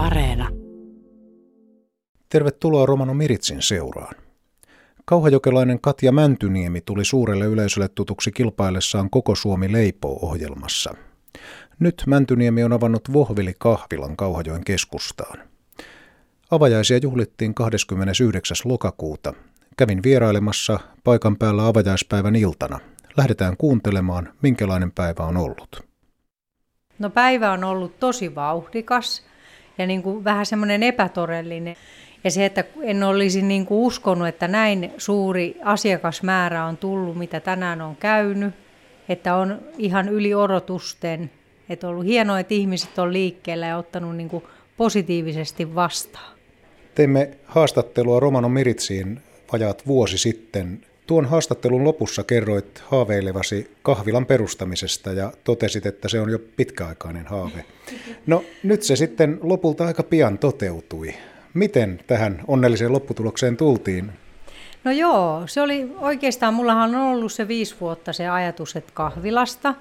Areena. Tervetuloa Romano Miritsin seuraan. Kauhajokelainen Katja Mäntyniemi tuli suurelle yleisölle tutuksi kilpaillessaan Koko Suomi leipoo ohjelmassa. Nyt Mäntyniemi on avannut Vohvili kahvilan Kauhajoen keskustaan. Avajaisia juhlittiin 29. lokakuuta. Kävin vierailemassa paikan päällä avajaispäivän iltana. Lähdetään kuuntelemaan, minkälainen päivä on ollut. No päivä on ollut tosi vauhdikas ja niin kuin vähän semmoinen epätorellinen. Ja se, että en olisi niin kuin uskonut, että näin suuri asiakasmäärä on tullut, mitä tänään on käynyt, että on ihan yli odotusten, että on ollut hienoa, että ihmiset on liikkeellä ja ottanut niin kuin positiivisesti vastaan. Teimme haastattelua Romano Miritsiin vajaat vuosi sitten. Tuon haastattelun lopussa kerroit haaveilevasi kahvilan perustamisesta ja totesit, että se on jo pitkäaikainen haave. No nyt se sitten lopulta aika pian toteutui. Miten tähän onnelliseen lopputulokseen tultiin? No joo, se oli oikeastaan, mullahan on ollut se viisi vuotta se ajatus, että kahvilasta.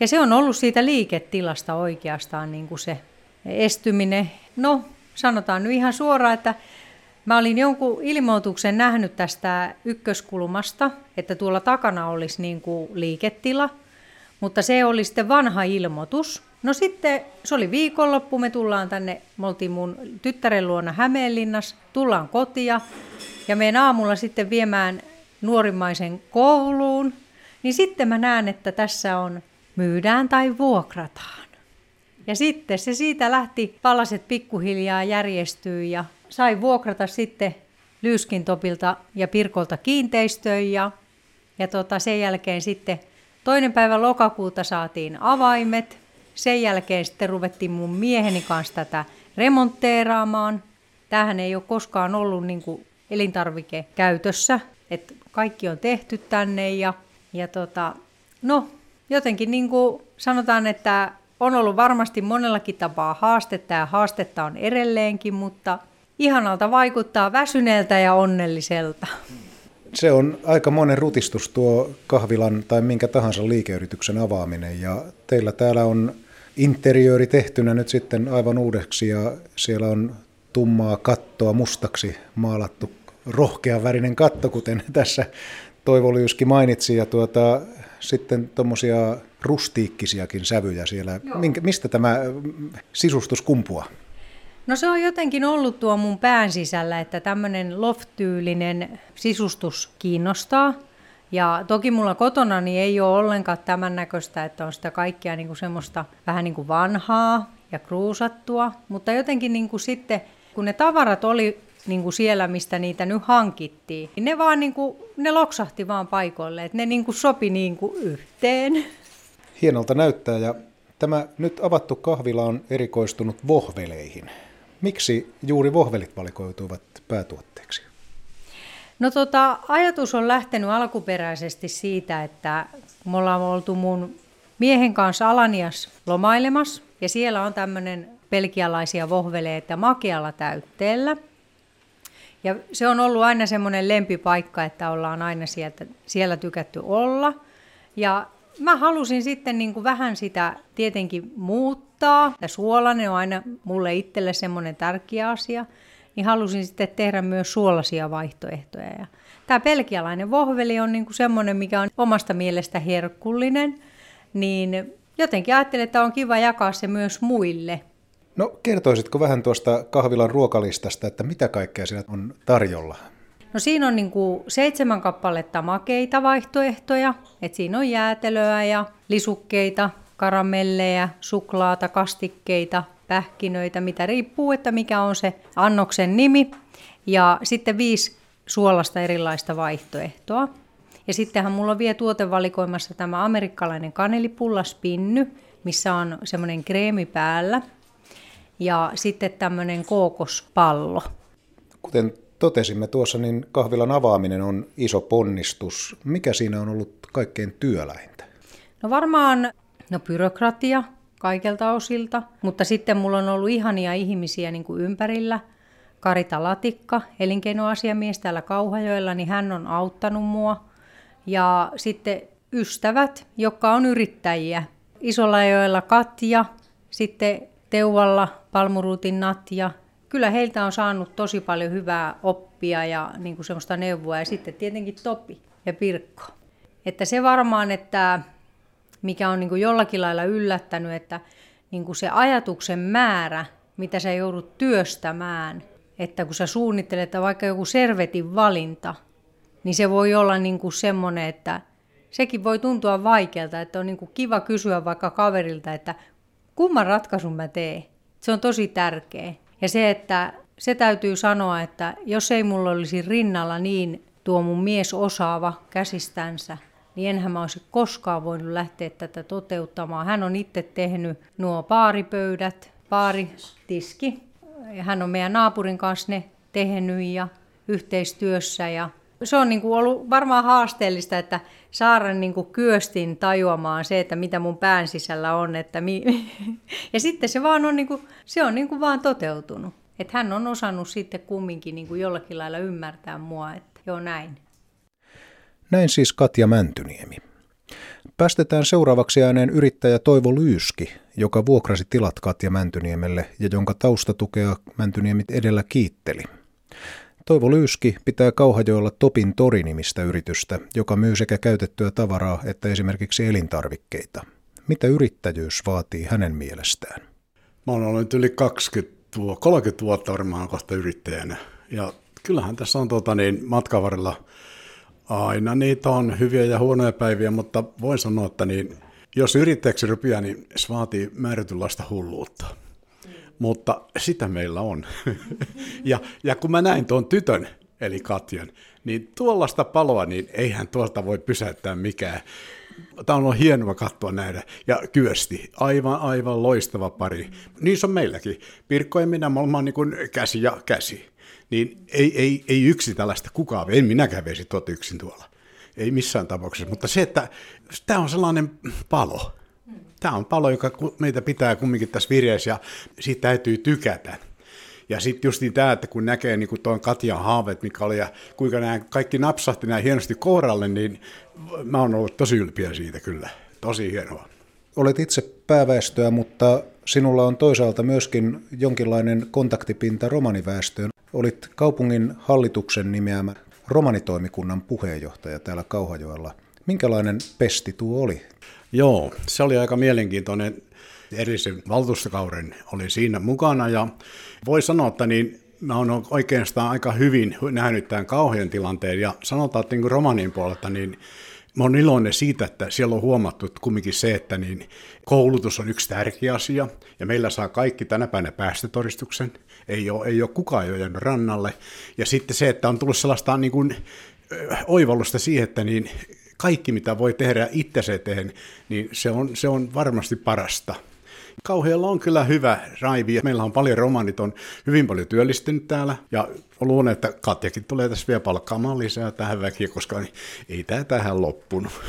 Ja se on ollut siitä liiketilasta oikeastaan niin kuin se estyminen. No, sanotaan nyt ihan suoraan, että mä olin jonkun ilmoituksen nähnyt tästä ykköskulmasta, että tuolla takana olisi niin kuin liiketila, mutta se oli sitten vanha ilmoitus. No sitten se oli viikonloppu, me tullaan tänne, me oltiin mun tyttären luona Hämeenlinnassa, tullaan kotia ja meidän aamulla sitten viemään nuorimmaisen kouluun, niin sitten mä näen, että tässä on myydään tai vuokrataan. Ja sitten se siitä lähti, palaset pikkuhiljaa järjestyy ja sai vuokrata sitten Lyyskintopilta ja Pirkolta kiinteistöön ja, ja tota, sen jälkeen sitten toinen päivä lokakuuta saatiin avaimet. Sen jälkeen sitten ruvettiin mun mieheni kanssa tätä remontteeraamaan. Tähän ei ole koskaan ollut niin kuin elintarvike käytössä, että kaikki on tehty tänne ja, ja tota, no jotenkin niin kuin sanotaan, että on ollut varmasti monellakin tapaa haastetta ja haastetta on edelleenkin, mutta ihanalta vaikuttaa väsyneeltä ja onnelliselta. Se on aika monen rutistus tuo kahvilan tai minkä tahansa liikeyrityksen avaaminen ja teillä täällä on interiööri tehtynä nyt sitten aivan uudeksi ja siellä on tummaa kattoa mustaksi maalattu rohkean värinen katto, kuten tässä Toivo Lyyski mainitsi, ja tuota, sitten tuommoisia rustiikkisiakin sävyjä siellä. Minkä, mistä tämä sisustus kumpuaa? No se on jotenkin ollut tuo mun pään sisällä, että tämmöinen loft-tyylinen sisustus kiinnostaa. Ja toki mulla kotona niin ei ole ollenkaan tämän näköistä, että on sitä kaikkia niin kuin semmoista vähän niin kuin vanhaa ja kruusattua. Mutta jotenkin niin kuin sitten, kun ne tavarat oli niin kuin siellä, mistä niitä nyt hankittiin, niin ne vaan niin kuin, ne loksahti vaan paikoille, että ne niin kuin sopi niin kuin yhteen. Hienolta näyttää ja tämä nyt avattu kahvila on erikoistunut vohveleihin. Miksi juuri vohvelit valikoituivat päätuotteeksi? No tota, ajatus on lähtenyt alkuperäisesti siitä, että me ollaan oltu mun miehen kanssa Alanias lomailemassa ja siellä on tämmöinen pelkialaisia vohveleita makealla täytteellä. Ja se on ollut aina semmoinen lempipaikka, että ollaan aina sieltä, siellä tykätty olla. Ja mä halusin sitten niin kuin vähän sitä tietenkin muuttaa. Ja suolainen on aina mulle itselle semmoinen tärkeä asia. Niin halusin sitten tehdä myös suolaisia vaihtoehtoja. Ja tämä pelkialainen vohveli on niin kuin semmoinen, mikä on omasta mielestä herkullinen. Niin jotenkin ajattelin, että on kiva jakaa se myös muille. No kertoisitko vähän tuosta kahvilan ruokalistasta, että mitä kaikkea siinä on tarjolla? No siinä on niin kuin seitsemän kappaletta makeita vaihtoehtoja, että siinä on jäätelöä ja lisukkeita, karamelleja, suklaata, kastikkeita, pähkinöitä, mitä riippuu, että mikä on se annoksen nimi. Ja sitten viisi suolasta erilaista vaihtoehtoa. Ja sittenhän mulla on vielä tuotevalikoimassa tämä amerikkalainen kanelipulla spinny, missä on semmoinen kreemi päällä. Ja sitten tämmöinen kookospallo. Kuten totesimme tuossa, niin kahvilan avaaminen on iso ponnistus. Mikä siinä on ollut kaikkein työläintä? No varmaan no byrokratia kaikelta osilta, mutta sitten mulla on ollut ihania ihmisiä niin kuin ympärillä. Karita Latikka, elinkeinoasiamies täällä Kauhajoella, niin hän on auttanut mua. Ja sitten ystävät, jotka on yrittäjiä. Isolla joella Katja, sitten Teuvalla, Palmuruutin Natja. Kyllä heiltä on saanut tosi paljon hyvää oppia ja niin kuin semmoista neuvoa. Ja sitten tietenkin Topi ja Pirkko. Että se varmaan, että mikä on niin kuin jollakin lailla yllättänyt, että niin kuin se ajatuksen määrä, mitä sä joudut työstämään, että kun sä suunnittelet että vaikka joku servetin valinta, niin se voi olla niin kuin semmoinen, että sekin voi tuntua vaikealta, että on niin kuin kiva kysyä vaikka kaverilta, että kumman ratkaisun mä teen. Se on tosi tärkeä. Ja se, että se täytyy sanoa, että jos ei mulla olisi rinnalla niin tuo mun mies osaava käsistänsä, niin enhän mä olisi koskaan voinut lähteä tätä toteuttamaan. Hän on itse tehnyt nuo paaripöydät, paaritiski. Hän on meidän naapurin kanssa ne tehnyt ja yhteistyössä. Ja se on niin kuin ollut varmaan haasteellista, että saada niin kuin kyöstin tajuamaan se, että mitä mun pään sisällä on. Että mi- ja sitten se vaan on, niin kuin, se on niin kuin vaan toteutunut. Että hän on osannut sitten kumminkin niin kuin jollakin lailla ymmärtää mua, että joo näin. Näin siis Katja Mäntyniemi. Päästetään seuraavaksi ääneen yrittäjä Toivo Lyyski, joka vuokrasi tilat Katja Mäntyniemelle ja jonka taustatukea Mäntyniemit edellä kiitteli. Toivo Lyyski pitää Kauhajoella Topin Tori-nimistä yritystä, joka myy sekä käytettyä tavaraa että esimerkiksi elintarvikkeita. Mitä yrittäjyys vaatii hänen mielestään? Mä olen ollut yli 20 30 vuotta varmaan kohta yrittäjänä. Ja kyllähän tässä on tuota, niin, matkavarilla aina niitä on hyviä ja huonoja päiviä, mutta voin sanoa, että niin, jos yrittäjäksi rupeaa, niin se vaatii määrätynlaista hulluutta. Mutta sitä meillä on. ja, ja kun mä näin tuon tytön, eli Katjan, niin tuollaista paloa, niin eihän tuolta voi pysäyttää mikään. Tämä on ollut hienoa katsoa näitä. Ja Kyösti, aivan, aivan loistava pari. Niin se on meilläkin. Pirkko ja minä, me ollaan niin käsi ja käsi niin ei, ei, ei yksi tällaista kukaan, en minäkään veisi tuota yksin tuolla. Ei missään tapauksessa, mutta se, että tämä on sellainen palo. Tämä on palo, joka meitä pitää kumminkin tässä vireessä ja siitä täytyy tykätä. Ja sitten just niin tämä, että kun näkee niin tuon Katjan haaveet, mikä oli, ja kuinka nämä kaikki napsahti näin hienosti kohdalle, niin mä oon ollut tosi ylpeä siitä kyllä. Tosi hienoa. Olet itse pääväestöä, mutta sinulla on toisaalta myöskin jonkinlainen kontaktipinta romaniväestöön. Olit kaupungin hallituksen nimeämä romanitoimikunnan puheenjohtaja täällä Kauhajoella. Minkälainen pesti tuo oli? Joo, se oli aika mielenkiintoinen. Edellisen valtuustokauden oli siinä mukana ja voi sanoa, että niin mä oon oikeastaan aika hyvin nähnyt tämän kauhean tilanteen ja sanotaan, että niin romanin puolelta, niin Mä oon iloinen siitä, että siellä on huomattu että kumminkin se, että niin koulutus on yksi tärkeä asia, ja meillä saa kaikki tänä päivänä päästötodistuksen, ei ole, ei ole kukaan jo jäänyt rannalle, ja sitten se, että on tullut sellaista niin kuin, oivallusta siihen, että niin kaikki mitä voi tehdä itse eteen, niin se on, se on varmasti parasta. Kauhealla on kyllä hyvä raivi. Meillä on paljon romanit, on hyvin paljon työllistynyt täällä. Ja luulen, että Katjakin tulee tässä vielä palkkaamaan lisää tähän väkiä, koska ei tämä tähän loppunut.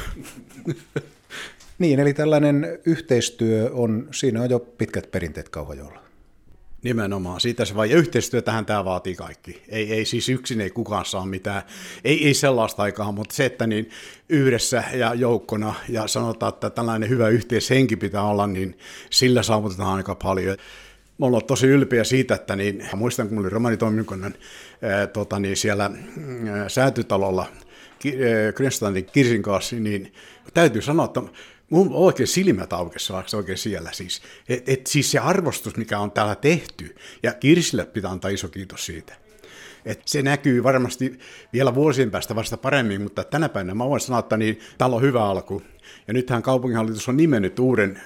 Niin, eli tällainen yhteistyö on, siinä on jo pitkät perinteet Kauhajolla. Nimenomaan, siitä se vaan, ja yhteistyötähän tämä vaatii kaikki. Ei, ei siis yksin ei kukaan saa mitään, ei, ei sellaista aikaa, mutta se, että niin yhdessä ja joukkona, ja sanotaan, että tällainen hyvä yhteishenki pitää olla, niin sillä saavutetaan aika paljon. Mä olen tosi ylpeä siitä, että niin, muistan, kun olin romanitoimikunnan tota, niin siellä ää, säätytalolla Kristantin Kirsin kanssa, niin täytyy sanoa, että mun oikein silmät aukesi, oikein siellä siis. Et, et siis se arvostus, mikä on täällä tehty, ja Kirsille pitää antaa iso kiitos siitä. Et se näkyy varmasti vielä vuosien päästä vasta paremmin, mutta tänä päivänä mä voin sanoa, että niin, täällä on hyvä alku. Ja nythän kaupunginhallitus on nimennyt uuden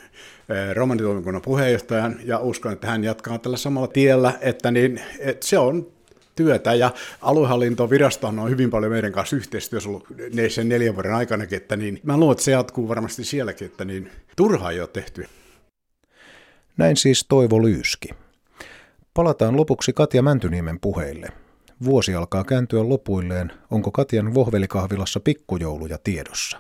romanitoimikunnan puheenjohtajan, ja uskon, että hän jatkaa tällä samalla tiellä, että niin, et se on työtä ja aluehallintovirasto on hyvin paljon meidän kanssa yhteistyössä ollut sen neljän vuoden aikana, että niin mä luulen, että se jatkuu varmasti sielläkin, että niin turhaa ei ole tehty. Näin siis Toivo Lyyski. Palataan lopuksi Katja Mäntyniemen puheille. Vuosi alkaa kääntyä lopuilleen. Onko Katjan vohvelikahvilassa pikkujouluja tiedossa?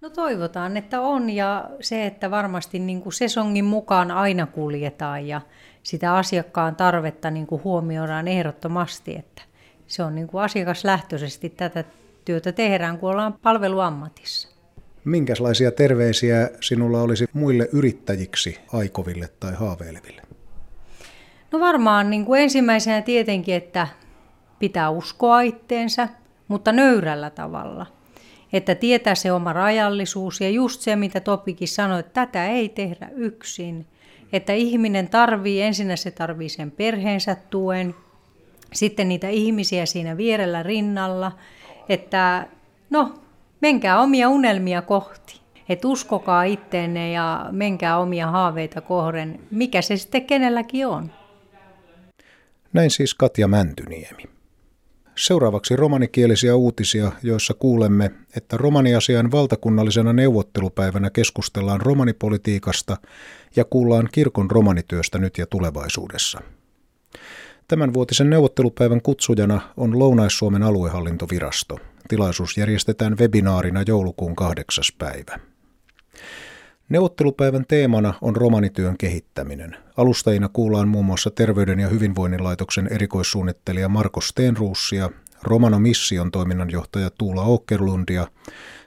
No toivotaan, että on ja se, että varmasti niin kuin sesongin mukaan aina kuljetaan ja sitä asiakkaan tarvetta niin kuin huomioidaan ehdottomasti, että se on niin kuin asiakaslähtöisesti tätä työtä tehdään, kun ollaan palveluammatissa. Minkälaisia terveisiä sinulla olisi muille yrittäjiksi aikoville tai haaveileville? No varmaan niin kuin ensimmäisenä tietenkin, että pitää uskoa itteensä, mutta nöyrällä tavalla. Että tietää se oma rajallisuus ja just se, mitä Topikin sanoi, että tätä ei tehdä yksin. Että ihminen tarvii, ensinnä se tarvii sen perheensä tuen, sitten niitä ihmisiä siinä vierellä rinnalla, että no, menkää omia unelmia kohti. Että uskokaa itteenne ja menkää omia haaveita kohden, mikä se sitten kenelläkin on. Näin siis Katja Mäntyniemi. Seuraavaksi romanikielisiä uutisia, joissa kuulemme, että romaniasian valtakunnallisena neuvottelupäivänä keskustellaan romanipolitiikasta ja kuullaan kirkon romanityöstä nyt ja tulevaisuudessa. Tämän vuotisen neuvottelupäivän kutsujana on Lounais-Suomen aluehallintovirasto. Tilaisuus järjestetään webinaarina joulukuun kahdeksas päivä. Neuvottelupäivän teemana on romanityön kehittäminen. Alustajina kuullaan muun muassa Terveyden ja hyvinvoinnin laitoksen erikoissuunnittelija Marko Stenruussia, Romano Mission toiminnanjohtaja Tuula Åkerlundia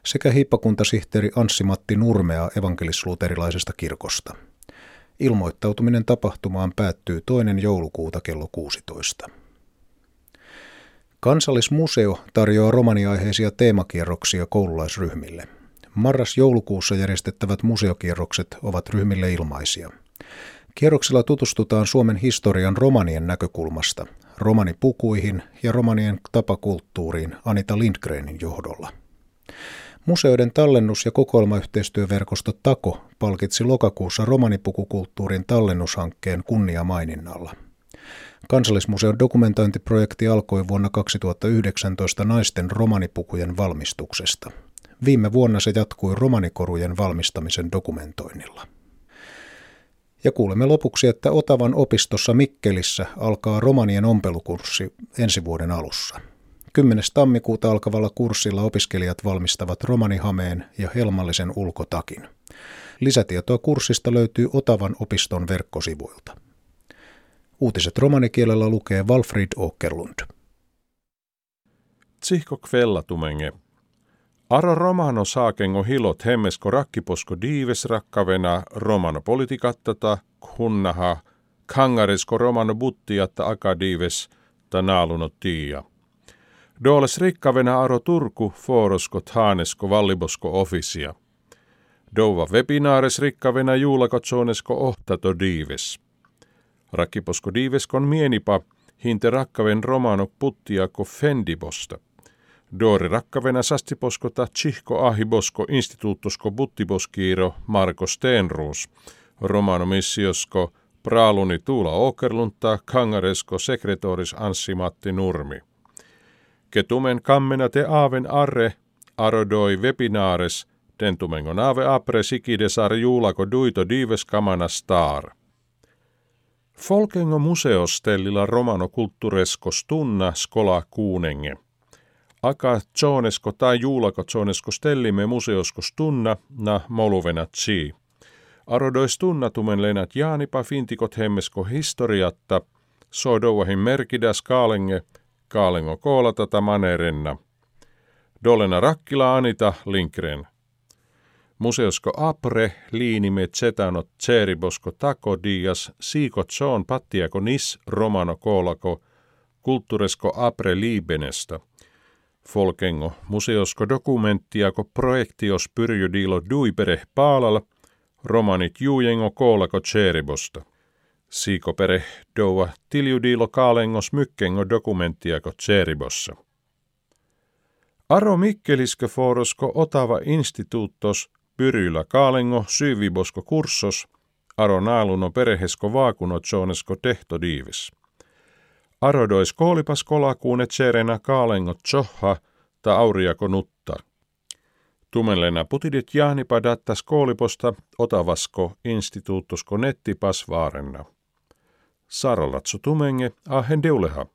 sekä hiippakuntasihteeri Anssi-Matti Nurmea evankelisluterilaisesta kirkosta. Ilmoittautuminen tapahtumaan päättyy toinen joulukuuta kello 16. Kansallismuseo tarjoaa romaniaiheisia teemakierroksia koululaisryhmille – Marras-joulukuussa järjestettävät museokierrokset ovat ryhmille ilmaisia. Kierroksella tutustutaan Suomen historian romanien näkökulmasta, romanipukuihin ja romanien tapakulttuuriin Anita Lindgrenin johdolla. Museoiden tallennus- ja kokoelmayhteistyöverkosto TAKO palkitsi lokakuussa romanipukukulttuurin tallennushankkeen kunniamaininnalla. Kansallismuseon dokumentointiprojekti alkoi vuonna 2019 naisten romanipukujen valmistuksesta – Viime vuonna se jatkui romanikorujen valmistamisen dokumentoinnilla. Ja kuulemme lopuksi, että Otavan opistossa Mikkelissä alkaa romanien ompelukurssi ensi vuoden alussa. 10. tammikuuta alkavalla kurssilla opiskelijat valmistavat romanihameen ja helmallisen ulkotakin. Lisätietoa kurssista löytyy Otavan opiston verkkosivuilta. Uutiset romanikielellä lukee Walfrid Åkerlund. Tsihko kvellatumenge Aro romano saakengo hilot hemmesko rakkiposko diives rakkavena romano politikattata kunnaha kangaresko romano buttiatta akadiives ta naaluno tiia. Dooles rikkavena aro Turku forosko haanesko vallibosko ofisia. Dova webinaares rikkavena juulakotsonesko ohtato diives. Rakkiposko diiveskon mienipa hinte rakkaven romano puttiako fendibosta – Doori rakkavena sastiposkota Chihko ahibosko instituuttosko buttiboskiiro Marko Stenruus, romano missiosko Praaluni Tuula Åkerlunta, kangaresko sekretoris Anssi-Matti Nurmi. Ketumen kammena te aaven arre, arodoi webinaares, dentumengon ave apre sikidesar juulako duito dives kamana star. Folkengo museostellilla romano kulttuuresko stunna skola kuunenge – Aka tjoonesko tai juulako tjoonesko stellimme museosko stunna na moluvena tsi. Arodois tunnatumen lenat jaanipa fintikot hemmesko historiatta, soidouahin merkidas kaalenge, kaalengo koolata manerenna. Dolena rakkila Anita Linkren. Museosko apre liinime tsetanot tseribosko tako dias siiko tsoon pattiako nis romano koolako kulttuuresko apre liibenesta – Folkengo museosko dokumenttiako projektios pyrjydilo duipere paalal, romanit juujengo koolako tseribosta. Siikopere doua tiljudilo kaalengos mykkengo dokumenttiako tseribossa. Aro Mikkeliskö forosko Otava instituuttos pyrjyllä kaalengo syvibosko kurssos, aro naaluno perehesko vaakuno tjoonesko tehto diivis. Arodois koolipas kolakuune tserena kaalengot tsoha ta auriako nutta. Tumelena putidit jahnipa dattas kooliposta otavasko instituuttusko nettipas vaarenna. Sarolatsu tumenge ahen deuleha.